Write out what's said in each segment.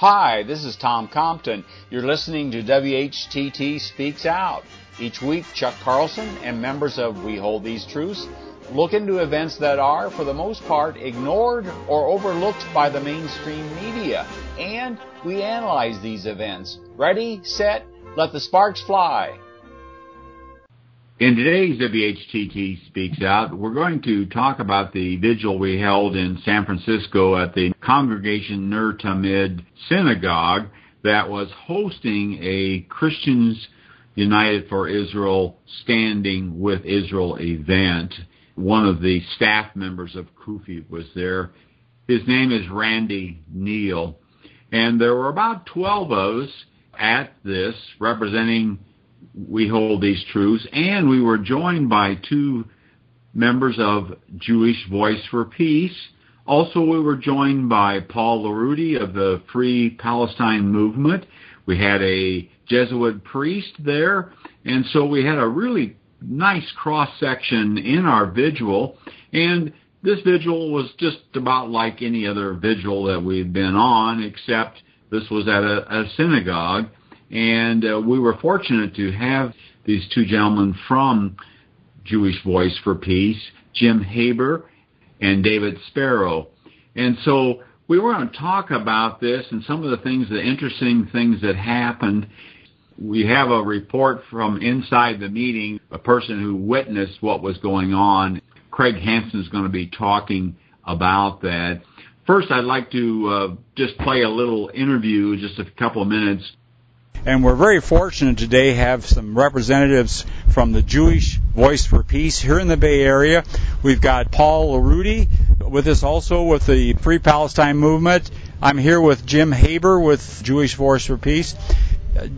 Hi, this is Tom Compton. You're listening to WHTT Speaks Out. Each week, Chuck Carlson and members of We Hold These Truths look into events that are, for the most part, ignored or overlooked by the mainstream media. And we analyze these events. Ready, set, let the sparks fly. In today's WHTT Speaks Out, we're going to talk about the vigil we held in San Francisco at the Congregation Ner Tamid Synagogue that was hosting a Christians United for Israel Standing with Israel event. One of the staff members of CUFI was there. His name is Randy Neal. And there were about 12 of us at this representing we hold these truths, and we were joined by two members of Jewish Voice for Peace. Also, we were joined by Paul Larudee of the Free Palestine Movement. We had a Jesuit priest there, and so we had a really nice cross section in our vigil. And this vigil was just about like any other vigil that we've been on, except this was at a, a synagogue. And uh, we were fortunate to have these two gentlemen from Jewish Voice for Peace, Jim Haber and David Sparrow. And so we were going to talk about this and some of the things, the interesting things that happened. We have a report from inside the meeting, a person who witnessed what was going on. Craig Hansen is going to be talking about that. First, I'd like to uh, just play a little interview, just a couple of minutes, and we're very fortunate today to have some representatives from the Jewish Voice for Peace here in the Bay Area. We've got Paul Larudee with us also with the Free Palestine Movement. I'm here with Jim Haber with Jewish Voice for Peace.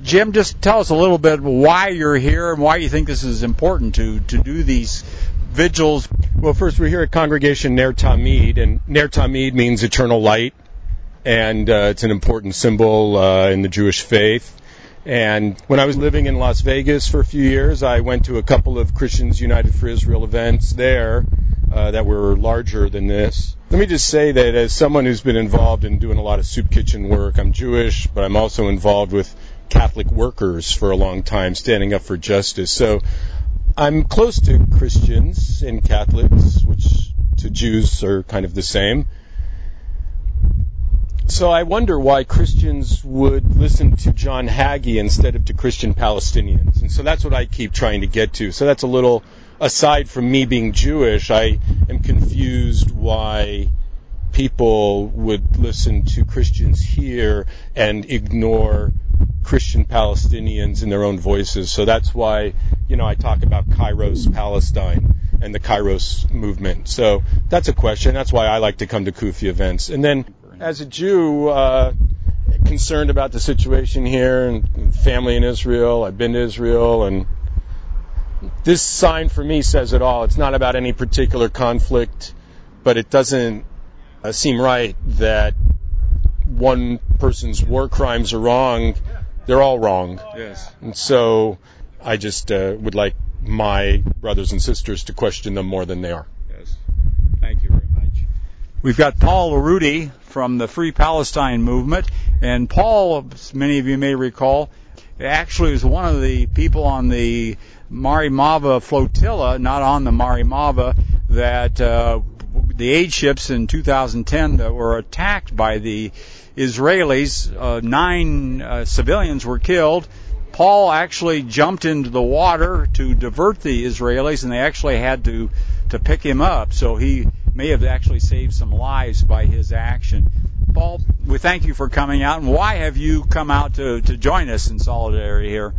Jim, just tell us a little bit why you're here and why you think this is important to, to do these vigils. Well, first, we're here at Congregation Ner Tamid, and Ner Tamid means eternal light, and uh, it's an important symbol uh, in the Jewish faith. And when I was living in Las Vegas for a few years, I went to a couple of Christians United for Israel events there uh, that were larger than this. Let me just say that as someone who's been involved in doing a lot of soup kitchen work, I'm Jewish, but I'm also involved with Catholic workers for a long time, standing up for justice. So I'm close to Christians and Catholics, which to Jews are kind of the same. So I wonder why Christians would listen to John Hagee instead of to Christian Palestinians. And so that's what I keep trying to get to. So that's a little aside from me being Jewish, I am confused why people would listen to Christians here and ignore Christian Palestinians in their own voices. So that's why, you know, I talk about Kairos Palestine and the Kairos movement. So that's a question. That's why I like to come to CUFI events. And then as a Jew, uh, concerned about the situation here and family in Israel. I've been to Israel, and this sign for me says it all. It's not about any particular conflict, but it doesn't uh, seem right that one person's war crimes are wrong. They're all wrong. Yes. And so I just uh, would like my brothers and sisters to question them more than they are. Yes. Thank you. We've got Paul Larudee from the Free Palestine movement. And Paul, many of you may recall, actually was one of the people on the Marimava flotilla, not on the Marimava, that uh, the aid ships in 2010 that were attacked by the Israelis. Uh, nine uh, civilians were killed. Paul actually jumped into the water to divert the Israelis, and they actually had to to pick him up. So he may have actually saved some lives by his action. Paul, we thank you for coming out. And why have you come out to, to join us in solidarity here?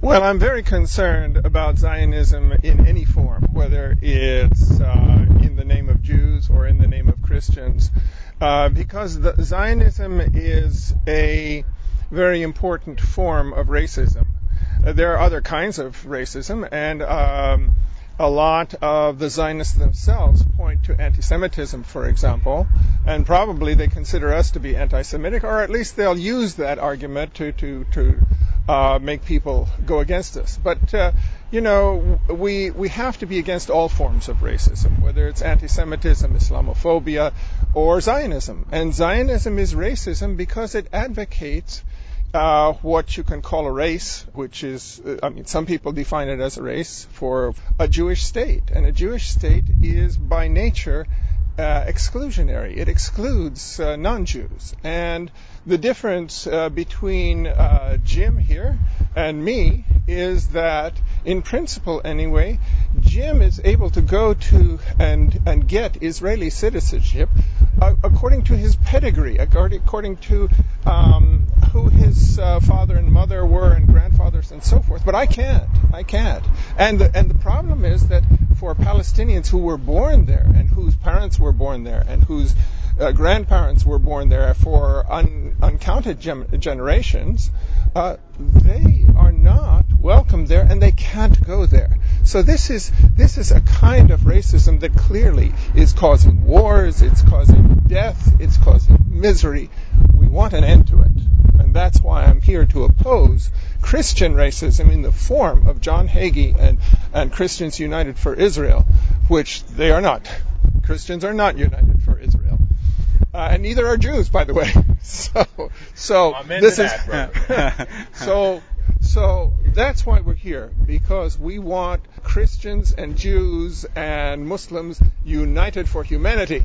Well, I'm very concerned about Zionism in any form, whether it's uh, in the name of Jews or in the name of Christians, uh, because the, Zionism is a very important form of racism. Uh, there are other kinds of racism, and um, a lot of the Zionists themselves point to anti-Semitism, for example, and probably they consider us to be anti-Semitic, or at least they'll use that argument to to to uh, make people go against us. But uh, you know, we we have to be against all forms of racism, whether it's anti-Semitism, Islamophobia, or Zionism. And Zionism is racism because it advocates uh, what you can call a race, which is, uh, I mean, some people define it as a race for a Jewish state. And a Jewish state is by nature uh, exclusionary. It excludes uh, non-Jews. And the difference uh, between uh, Jim here and me is that, in principle anyway, Jim is able to go to and and get Israeli citizenship uh, according to his pedigree, according to um, who his uh, father and mother were and grandfathers and so forth. But I can't. I can't. And the, and the problem is that for Palestinians who were born there and whose parents were born there and whose uh, grandparents were born there for un, uncounted gem- generations, uh, they are not welcome there and they can't go there. So this is this is a kind of racism that clearly is causing wars, it's causing death, it's causing misery. We want an end to it. And that's why I'm here to oppose Christian racism in the form of John Hagee and, and Christians United for Israel, which they are not. Christians are not united. Uh, and neither are Jews, by the way. So, so this is so so that's why we're here because we want Christians and Jews and Muslims united for humanity.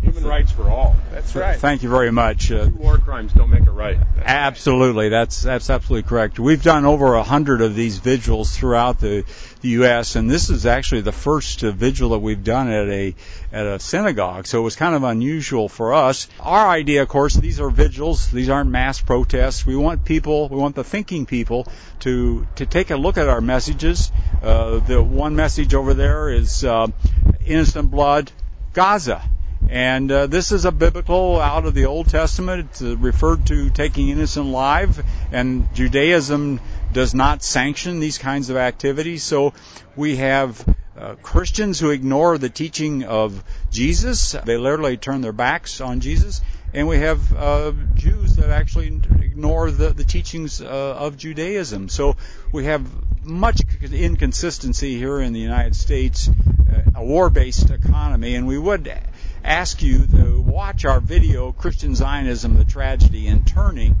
Human rights for all. That's right. Thank you very much. Uh, war crimes don't make it right. That's absolutely, that's that's absolutely correct. We've done over a hundred of these vigils throughout the, the U.S. and this is actually the first vigil that we've done at a at a synagogue. So it was kind of unusual for us. Our idea, of course, these are vigils. These aren't mass protests. We want people, we want the thinking people to to take a look at our messages. Uh, the one message over there is uh, innocent blood, Gaza. And uh, this is a biblical out of the Old Testament. It's uh, referred to taking innocent life, and Judaism does not sanction these kinds of activities. So we have uh, Christians who ignore the teaching of Jesus. They literally turn their backs on Jesus. And we have uh, Jews that actually ignore the, the teachings uh, of Judaism. So we have much inconsistency here in the United States, uh, a war-based economy, and we would ask you to watch our video, Christian Zionism, the Tragedy and Turning,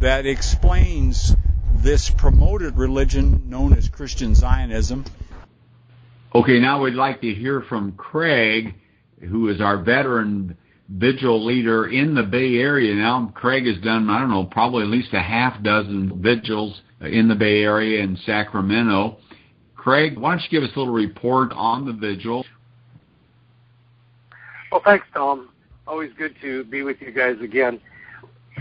that explains this promoted religion known as Christian Zionism. Okay, now we'd like to hear from Craig, who is our veteran vigil leader in the Bay Area now. Craig has done, I don't know, probably at least a half dozen vigils in the Bay Area and Sacramento. Craig, why don't you give us a little report on the vigil? Well, thanks, Tom. Always good to be with you guys again.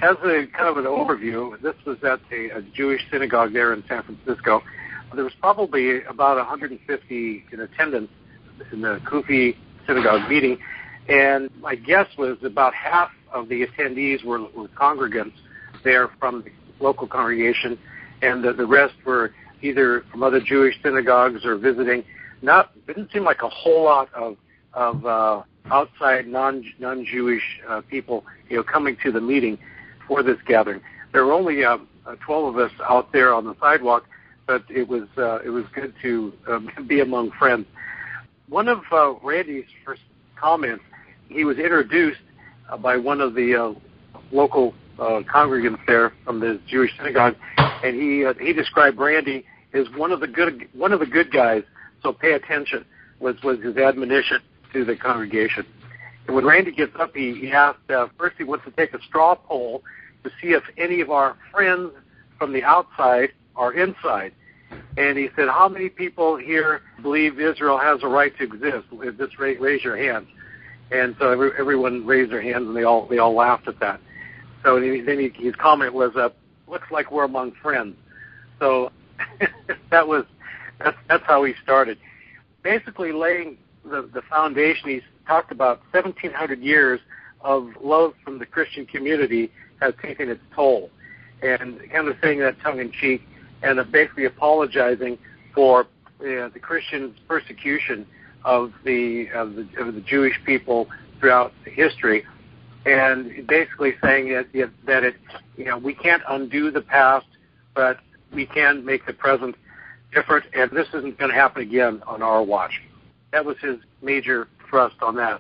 As a kind of an overview, this was at a, a Jewish synagogue there in San Francisco. There was probably about 150 in attendance in the CUFI synagogue meeting, and my guess was about half of the attendees were, were congregants there from the local congregation, and the, the rest were either from other Jewish synagogues or visiting. Not didn't seem like a whole lot of of uh, outside non non Jewish uh, people, you know, coming to the meeting for this gathering. There were only uh, uh, 12 of us out there on the sidewalk, but it was uh, it was good to um, be among friends. One of uh, Randy's first comments, he was introduced uh, by one of the uh, local uh, congregants there from the Jewish synagogue, and he uh, he described Randy as one of the good one of the good guys. So pay attention was was his admonition to the congregation. And when Randy gets up, he, he asked, uh, first he wants to take a straw poll to see if any of our friends from the outside are inside. And he said, how many people here believe Israel has a right to exist? Just raise, raise your hands. And so every, everyone raised their hands and they all, they all laughed at that. So then he, his comment was, uh, looks like we're among friends. So that was, that's, that's how he started. Basically laying the, the foundation, he's talked about 1,700 years of love from the Christian community has taken its toll. And kind of saying that tongue in cheek and basically apologizing for uh, the Christians' persecution of the, of the of the Jewish people throughout history, and basically saying that that it you know we can't undo the past, but we can make the present different, and this isn't going to happen again on our watch. That was his major thrust on that.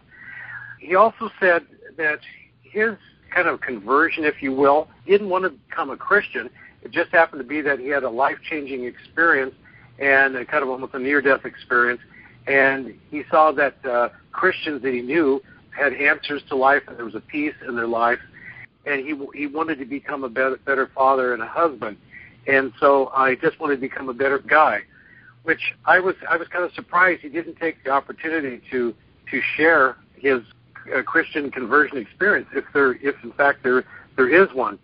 He also said that his kind of conversion, if you will, didn't want to become a Christian. It just happened to be that he had a life changing experience and a kind of almost a near death experience. And he saw that uh, Christians that he knew had answers to life and there was a peace in their life. And he, he wanted to become a better, better father and a husband. And so I just wanted to become a better guy, which I was, I was kind of surprised he didn't take the opportunity to, to share his uh, Christian conversion experience, if there, if in fact there, there is one.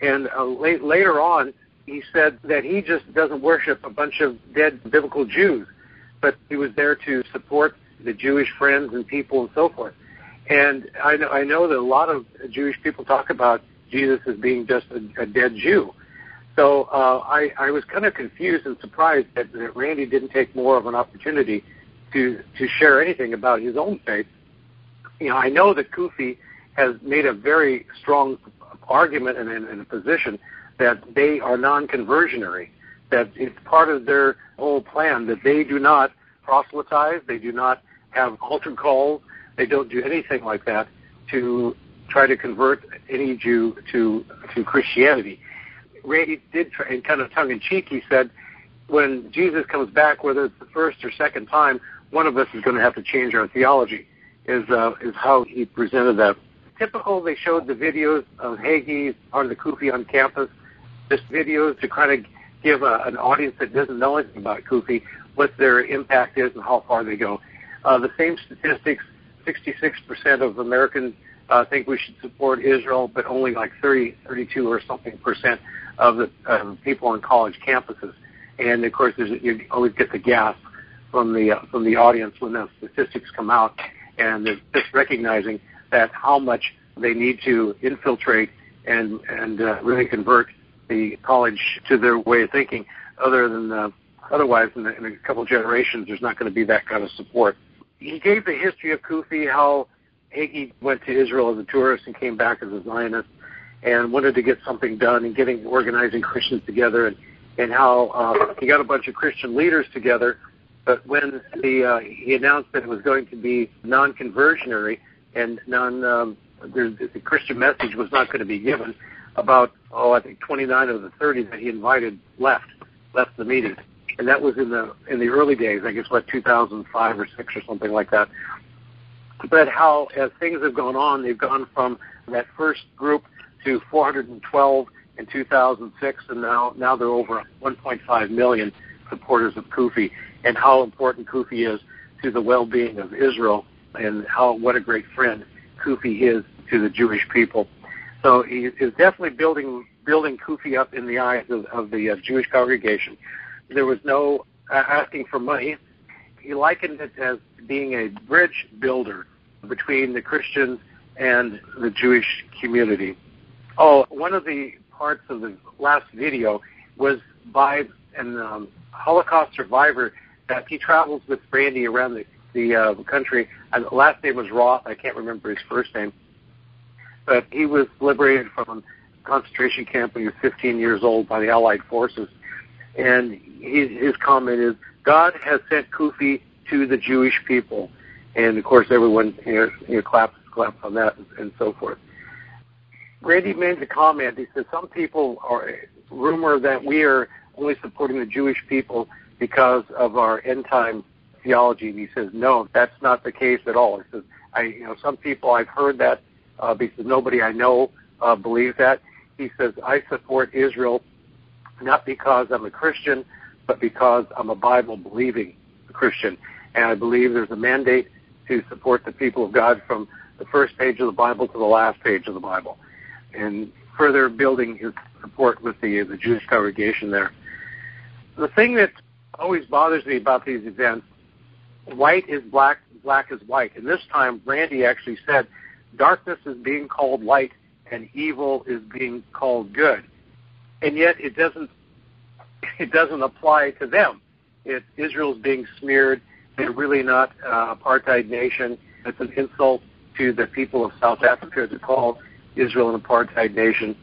And uh, late, later on, he said that he just doesn't worship a bunch of dead biblical Jews, but he was there to support the Jewish friends and people and so forth. And I know, I know that a lot of Jewish people talk about Jesus as being just a, a dead Jew. So uh, I, I was kind of confused and surprised that, that Randy didn't take more of an opportunity to to share anything about his own faith. You know, I know that CUFI has made a very strong argument and, and, and a position that they are non-conversionary, that it's part of their whole plan that they do not proselytize, they do not have altar calls, they don't do anything like that to try to convert any Jew to to Christianity. Randy did, try, in kind of tongue in cheek, he said, when Jesus comes back, whether it's the first or second time, one of us is going to have to change our theology. Is uh, is how he presented that. Typical, they showed the videos of Hagee, part of the CUFI on campus, just videos to kind of give a, an audience that doesn't know anything about CUFI what their impact is and how far they go. Uh, the same statistics, 66% of Americans uh, think we should support Israel, but only like 30, 32 or something percent of the um, people on college campuses. And of course, you always get the gasp from the uh, from the audience when those statistics come out, and just recognizing that how much they need to infiltrate and and uh, really convert the college to their way of thinking. Other than uh, otherwise, in, the, in a couple of generations, there's not going to be that kind of support. He gave the history of CUFI, how Hagee went to Israel as a tourist and came back as a Zionist, and wanted to get something done and getting organizing Christians together, and and how uh, he got a bunch of Christian leaders together. But when the, uh, he announced that it was going to be non-conversionary and non, um, the, the Christian message was not going to be given, about oh I think 29 of the 30 that he invited left left the meeting, and that was in the in the early days. I guess what 2005 or six or something like that. But how as things have gone on, they've gone from that first group to 412 in 2006, and now now they're over 1.5 million supporters of CUFI, and how important CUFI is to the well-being of Israel, and how what a great friend CUFI is to the Jewish people. So he is definitely building building CUFI up in the eyes of, of the uh, Jewish congregation. There was no uh, asking for money. He likened it as being a bridge builder between the Christians and the Jewish community. Oh, one of the parts of the last video was by an um, Holocaust survivor that he travels with Randy around the, the uh, country. And the last name was Roth. I can't remember his first name but he was liberated from a concentration camp when he was 15 years old by the Allied forces. And his, his comment is, God has sent CUFI to the Jewish people. And of course, everyone you know, claps, claps on that and, and so forth. Randy made the comment. He said some people are rumor that we are only supporting the Jewish people because of our end time theology. And he says no, that's not the case at all. He says I, you know, some people I've heard that uh, because nobody I know uh, believes that. He says, I support Israel not because I'm a Christian, but because I'm a Bible believing Christian. And I believe there's a mandate to support the people of God from the first page of the Bible to the last page of the Bible. And further building his support with the, the Jewish congregation there. The thing that always bothers me about these events, white is black, black is white. And this time, Randy actually said darkness is being called light and evil is being called good. And yet it doesn't it doesn't apply to them. It Israel's being smeared. They're really not uh, apartheid nation. It's an insult to the people of South Africa to call Israel an apartheid nation.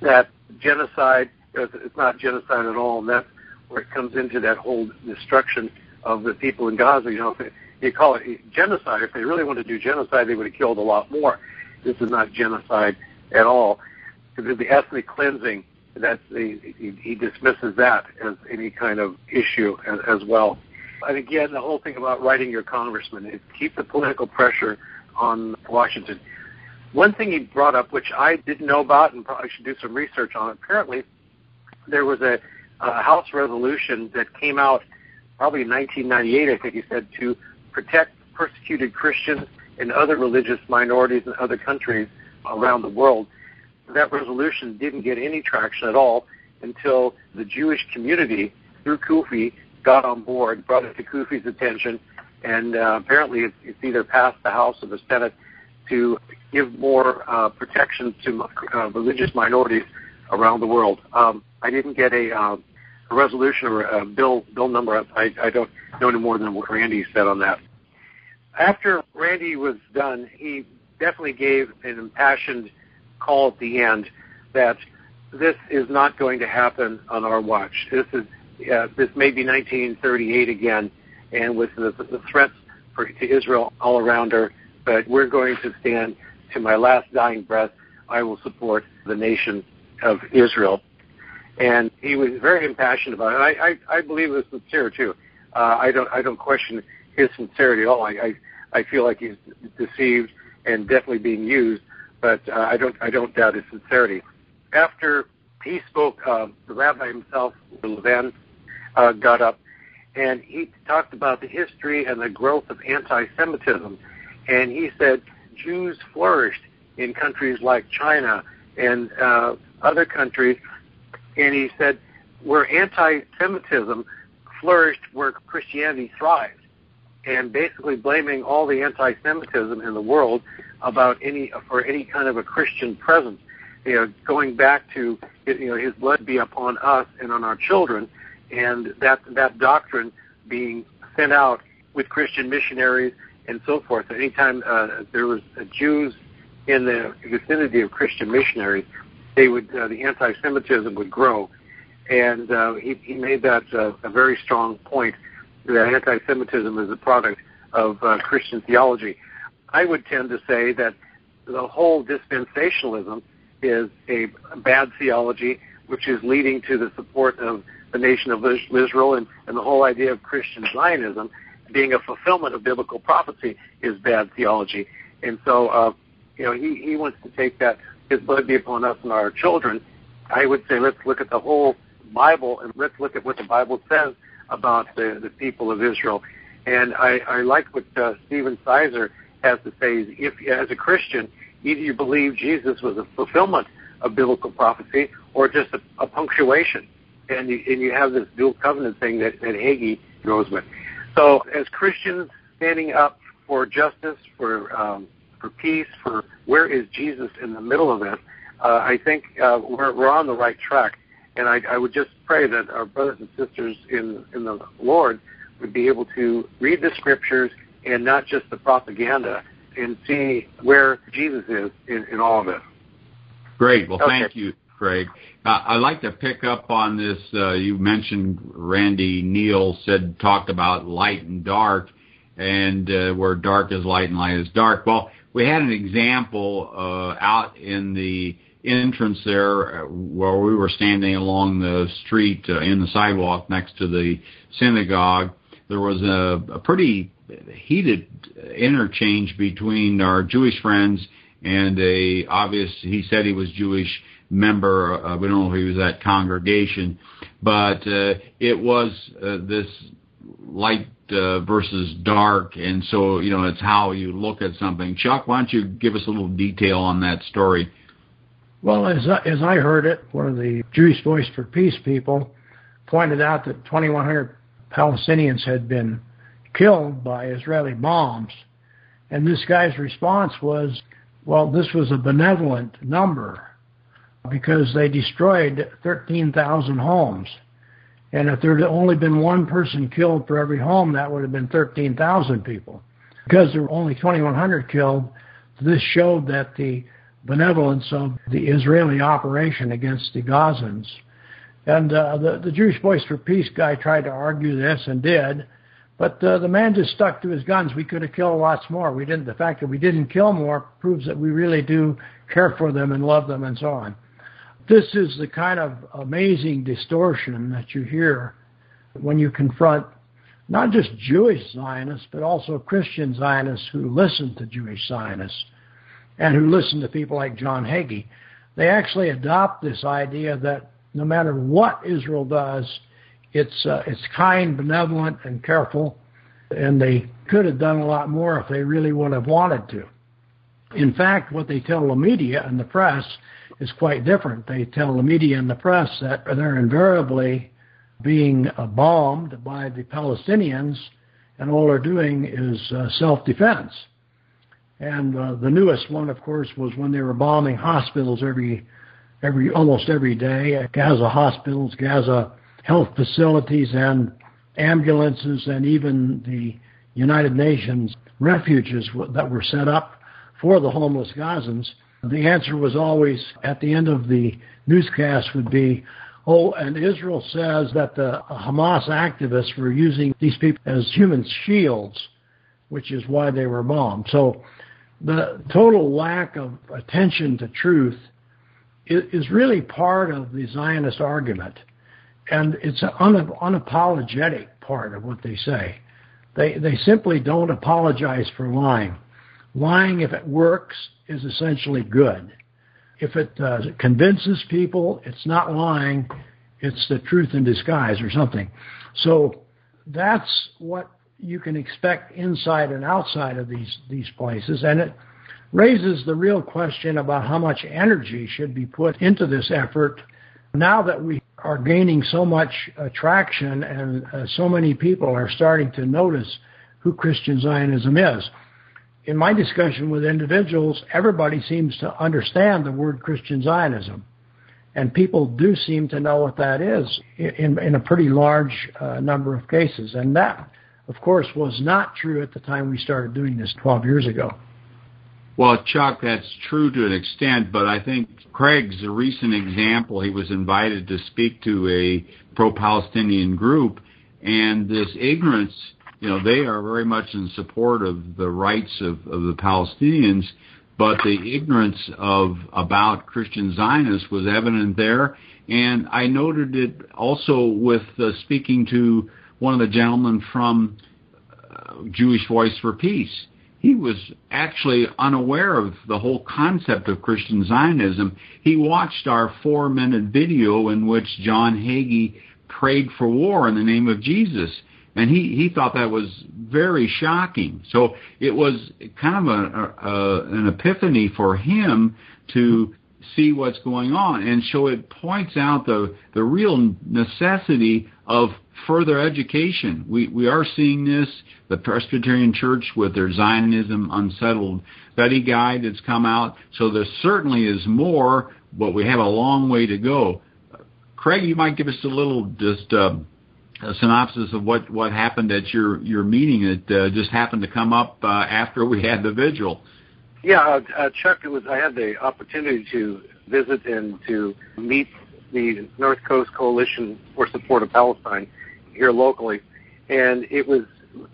That genocide it's not genocide at all, and that's where it comes into that whole destruction of the people in Gaza. You know, you call it genocide. If they really wanted to do genocide, they would have killed a lot more. This is not genocide at all. The ethnic cleansing, that's he, he dismisses that as any kind of issue as, as well. And again, the whole thing about writing your congressman is keep the political pressure on Washington. One thing he brought up, which I didn't know about and probably should do some research on, apparently there was a, a House resolution that came out probably in 1998, I think he said, to protect persecuted Christians and other religious minorities in other countries around the world. That resolution didn't get any traction at all until the Jewish community, through CUFI, got on board, brought it to CUFI's attention, and uh, apparently it's, either passed the House or the Senate to give more uh, protection to uh, religious minorities around the world. Um, I didn't get a, uh, resolution or a bill bill number. I, I don't know any more than what Randy said on that. After Randy was done, he definitely gave an impassioned call at the end that this is not going to happen on our watch. This is uh, this may be 1938 again, and with the, the threats for, to Israel all around her, but we're going to stand to my last dying breath. I will support the nation of Israel. And he was very impassioned about it. I, I, I believe it was sincere too. Uh, I don't I don't question his sincerity at all. I, I I feel like he's deceived and definitely being used, but uh, I don't I don't doubt his sincerity. After he spoke, uh, the rabbi himself, Levin, uh, got up and he talked about the history and the growth of anti-Semitism, and he said Jews flourished in countries like China and uh, other countries, and he said where anti-Semitism flourished, where Christianity thrived, and basically blaming all the anti-Semitism in the world about any for any kind of a Christian presence. You know, going back to you know his blood be upon us and on our children and that that doctrine being sent out with Christian missionaries and so forth. Anytime uh, there was uh, Jews in the vicinity of Christian missionaries, they would uh, the anti-Semitism would grow, and uh, he, he made that uh, a very strong point that anti-Semitism is a product of uh, Christian theology. I would tend to say that the whole dispensationalism is a bad theology, which is leading to the support of the nation of Israel and, and the whole idea of Christian Zionism being a fulfillment of biblical prophecy is bad theology. And so, uh, you know, he, he wants to take that, blood be upon us and our children. I would say let's look at the whole Bible and let's look at what the Bible says about the, the people of Israel. And I, I like what uh, Stephen Sizer has to say. If, as a Christian, either you believe Jesus was a fulfillment of biblical prophecy or just a, a punctuation and you, and you have this dual covenant thing that, that Hagee goes with. So, as Christians standing up for justice, for um, for peace, for where is Jesus in the middle of it, uh, I think uh, we're, we're on the right track. And I, I would just pray that our brothers and sisters in in the Lord would be able to read the scriptures and not just the propaganda, and see where Jesus is in, in all of it. Great. Well, okay. thank you. Craig. Uh, I'd like to pick up on this. Uh, you mentioned Randy Neal said talked about light and dark, and uh, where dark is light and light is dark. Well, we had an example uh, out in the entrance there uh, where we were standing along the street uh, in the sidewalk next to the synagogue. There was a, a pretty heated interchange between our Jewish friends and a obvious. He said he was Jewish member. Uh, we don't know if he was that congregation, but uh, it was uh, this light uh, versus dark, and so you know it's how you look at something. Chuck, why don't you give us a little detail on that story? Well, as I, as I heard it, one of the Jewish Voice for Peace people pointed out that 2,100 Palestinians had been killed by Israeli bombs, and this guy's response was, "Well, this was a benevolent number." because they destroyed 13,000 homes. And if there had only been one person killed for every home, that would have been 13,000 people. Because there were only 2,100 killed, this showed that the benevolence of the Israeli operation against the Gazans And uh, the, the Jewish Voice for Peace guy tried to argue this and did, but uh, the man just stuck to his guns. We could have killed lots more. We didn't. The fact that we didn't kill more proves that we really do care for them and love them and so on. This is the kind of amazing distortion that you hear when you confront not just Jewish Zionists, but also Christian Zionists who listen to Jewish Zionists and who listen to people like John Hagee. They actually adopt this idea that no matter what Israel does, it's uh, it's kind, benevolent, and careful, and they could have done a lot more if they really would have wanted to. In fact, what they tell the media and the press is quite different. They tell the media and the press that they're invariably being uh, bombed by the Palestinians, and all they're doing is uh, self-defense. And uh, the newest one, of course, was when they were bombing hospitals every, every almost every day. Gaza hospitals, Gaza health facilities, and ambulances, and even the United Nations refuges that were set up for the homeless Gazans. The answer was always at the end of the newscast would be, Oh, and Israel says that the Hamas activists were using these people as human shields, which is why they were bombed. So the total lack of attention to truth is really part of the Zionist argument. And it's an unapologetic part of what they say. They, they simply don't apologize for lying. Lying, if it works, is essentially good. If it uh, convinces people, it's not lying, it's the truth in disguise or something. So that's what you can expect inside and outside of these these places, and it raises the real question about how much energy should be put into this effort now that we are gaining so much attraction and uh, so many people are starting to notice who Christian Zionism is. In my discussion with individuals, everybody seems to understand the word Christian Zionism. And people do seem to know what that is in, in a pretty large uh, number of cases. And that of course, was not true at the time we started doing this 12 years ago. Well, Chuck, that's true to an extent, but I think Craig's a recent example. He was invited to speak to a pro-Palestinian group, and this ignorance, you know, they are very much in support of the rights of, of the Palestinians, but the ignorance of about Christian Zionists was evident there. And I noted it also with uh, speaking to one of the gentlemen from uh, Jewish Voice for Peace. He was actually unaware of the whole concept of Christian Zionism. He watched our four minute video in which John Hagee prayed for war in the name of Jesus. And he, he thought that was very shocking. So it was kind of a, a, an epiphany for him to see what's going on. And so it points out the, the real necessity of further education. We, we are seeing this, the Presbyterian Church with their Zionism Unsettled study guide that's come out. So there certainly is more, but we have a long way to go. Craig, you might give us a little just uh, a synopsis of what, what happened at your, your meeting that uh, just happened to come up uh, after we had the vigil. Yeah, uh, uh, Chuck, it was I had the opportunity to visit and to meet the North Coast Coalition for Support of Palestine here locally, and it was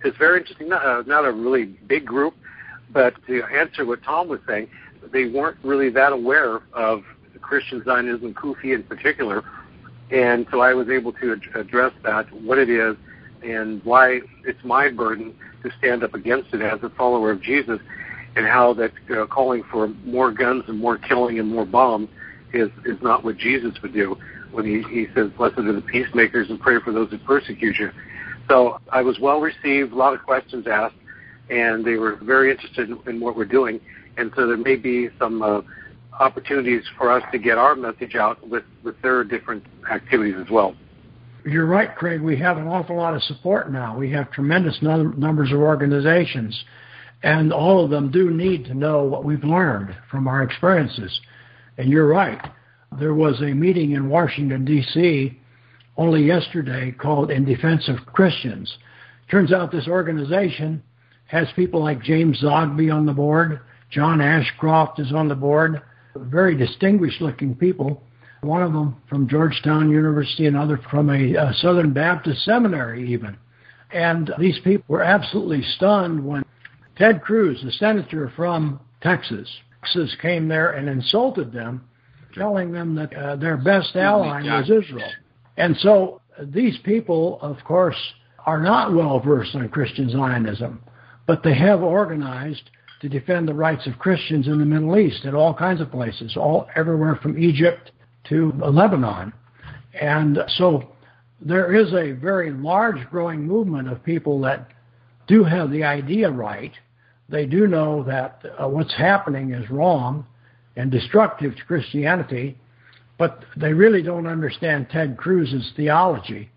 it's very interesting. Not, uh, not a really big group, but to answer what Tom was saying, they weren't really that aware of Christian Zionism, CUFI in particular, and so I was able to ad- address that, what it is, and why it's my burden to stand up against it as a follower of Jesus, and how that uh, calling for more guns and more killing and more bombs is is not what Jesus would do when he, he says, Blessed are the peacemakers and pray for those who persecute you. So I was well received, a lot of questions asked, and they were very interested in, in what we're doing. And so there may be some uh, opportunities for us to get our message out with, with their different activities as well. You're right, Craig. We have an awful lot of support now. We have tremendous num- numbers of organizations, and all of them do need to know what we've learned from our experiences. And you're right there was a meeting in Washington, D.C. only yesterday called In Defense of Christians. Turns out this organization has people like James Zogby on the board. John Ashcroft is on the board. Very distinguished looking people. one of them from Georgetown University, another from a, a Southern Baptist seminary, even. And these people were absolutely stunned when Ted Cruz, the senator from Texas, Texas came there and insulted them, telling them that uh, their best ally was Israel. And so these people, of course, are not well versed on Christian Zionism, but they have organized to defend the rights of Christians in the Middle East in all kinds of places, all everywhere from Egypt to Lebanon. And so there is a very large growing movement of people that do have the idea right. They do know that uh, what's happening is wrong and destructive to Christianity, but they really don't understand Ted Cruz's theology,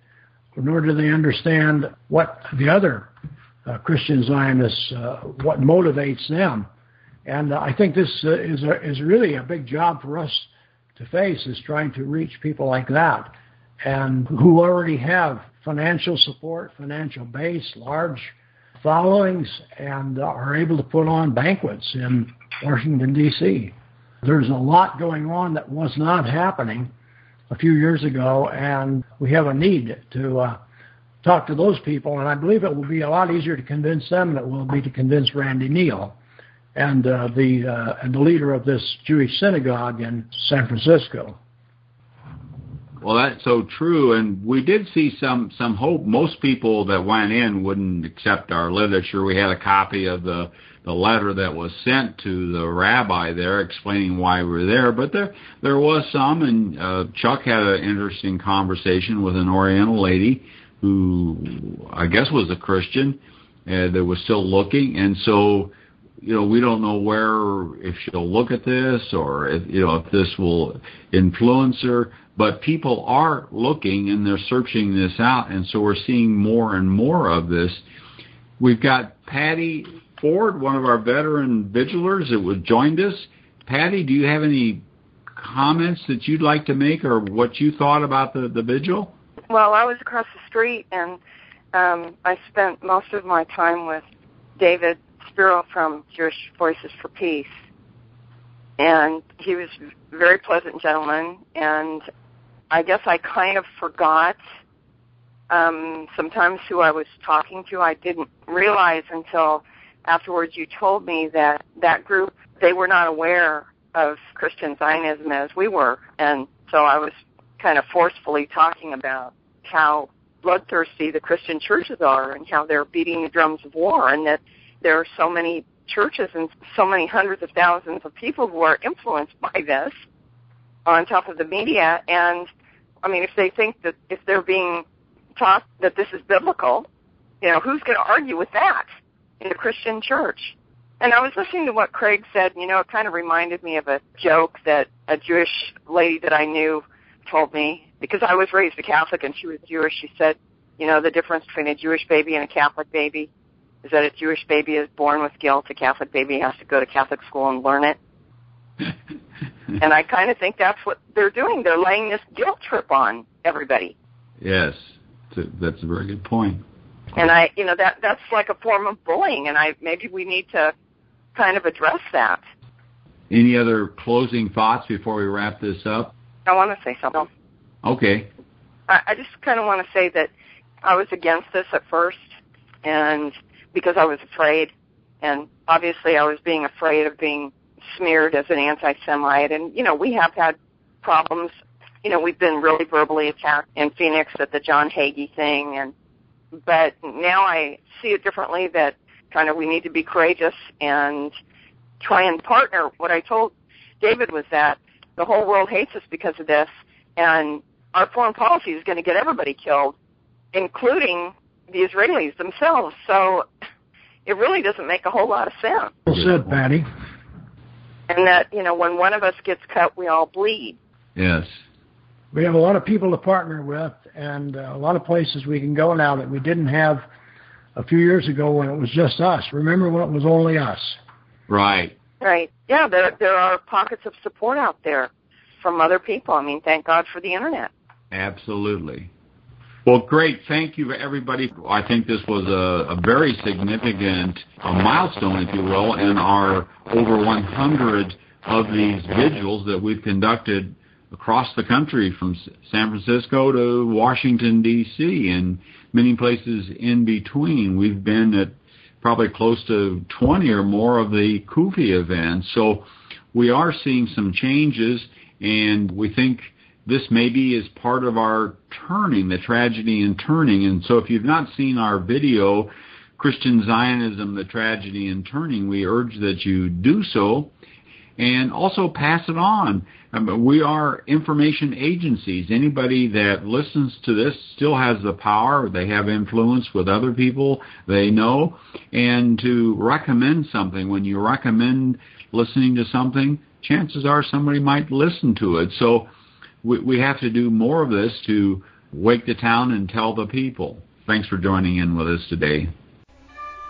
nor do they understand what the other uh, Christian Zionists, uh, what motivates them. And I think this uh, is, a, is really a big job for us to face, is trying to reach people like that and who already have financial support, financial base, large followings, and are able to put on banquets in Washington, D.C. There's a lot going on that was not happening a few years ago, and we have a need to uh, talk to those people, and I believe it will be a lot easier to convince them than it will be to convince Randy Neal and uh, the uh, and the leader of this Jewish synagogue in San Francisco. Well, that's so true, and we did see some some hope. Most people that went in wouldn't accept our literature. We had a copy of the the letter that was sent to the rabbi there explaining why we were there, but there there was some, and uh, Chuck had an interesting conversation with an Oriental lady who I guess was a Christian uh, that was still looking, and so you know, we don't know where if she'll look at this or if you know if this will influence her but people are looking and they're searching this out, and so we're seeing more and more of this. We've got Patty Ford, one of our veteran vigilers that was joined us. Patty, do you have any comments that you'd like to make or what you thought about the, the vigil? Well, I was across the street and um, I spent most of my time with David Spiro from Jewish Voices for Peace. And he was a very pleasant gentleman and I guess I kind of forgot um, sometimes who I was talking to. I didn't realize until afterwards you told me that that group they were not aware of Christian Zionism as we were, and so I was kind of forcefully talking about how bloodthirsty the Christian churches are and how they're beating the drums of war, and that there are so many churches and so many hundreds of thousands of people who are influenced by this on top of the media and I mean, if they think that if they're being taught that this is biblical, you know, who's going to argue with that in the Christian church? And I was listening to what Craig said, you know, it kind of reminded me of a joke that a Jewish lady that I knew told me because I was raised a Catholic and she was Jewish. She said, you know, the difference between a Jewish baby and a Catholic baby is that a Jewish baby is born with guilt. A Catholic baby has to go to Catholic school and learn it. and I kind of think that's what they're doing. They're laying this guilt trip on everybody. Yes, that's a very good point. And I, you know, that that's like a form of bullying, and I maybe we need to kind of address that. Any other closing thoughts before we wrap this up? I want to say something. Okay. I, I just kind of want to say that I was against this at first, and because I was afraid, and obviously I was being afraid of being smeared as an anti-Semite, and you know we have had problems. You know we've been really verbally attacked in Phoenix at the John Hagee thing, and but now I see it differently. That kind of we need to be courageous and try and partner. What I told David was that the whole world hates us because of this, and our foreign policy is going to get everybody killed, including the Israelis themselves. So it really doesn't make a whole lot of sense. Well said, Patty and that you know when one of us gets cut, we all bleed. Yes. We have a lot of people to partner with, and uh, a lot of places we can go now that we didn't have a few years ago when it was just us. Remember when it was only us? Right. Right. Yeah, there there are pockets of support out there from other people. I mean, thank God for the internet. Absolutely. Well, great. Thank you, everybody. I think this was a, a very significant a milestone, if you will, in our over 100 of these vigils that we've conducted across the country from San Francisco to Washington D.C. and many places in between. We've been at probably close to 20 or more of the CUFI events. So we are seeing some changes and we think this maybe is part of our turning, the tragedy in turning. And so if you've not seen our video, Christian Zionism, the tragedy in turning, we urge that you do so and also pass it on. Um, we are information agencies. Anybody that listens to this still has the power. They have influence with other people they know. And to recommend something, when you recommend listening to something, chances are somebody might listen to it. So we, we have to do more of this to wake the town and tell the people. Thanks for joining in with us today.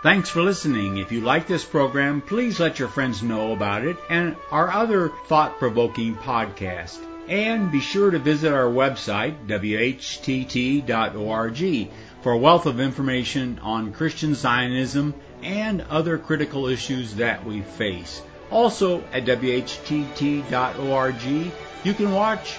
Thanks for listening. If you like this program, please let your friends know about it and our other thought provoking podcast. And be sure to visit our website, whtt.org, for a wealth of information on Christian Zionism and other critical issues that we face. Also, at whtt.org, you can watch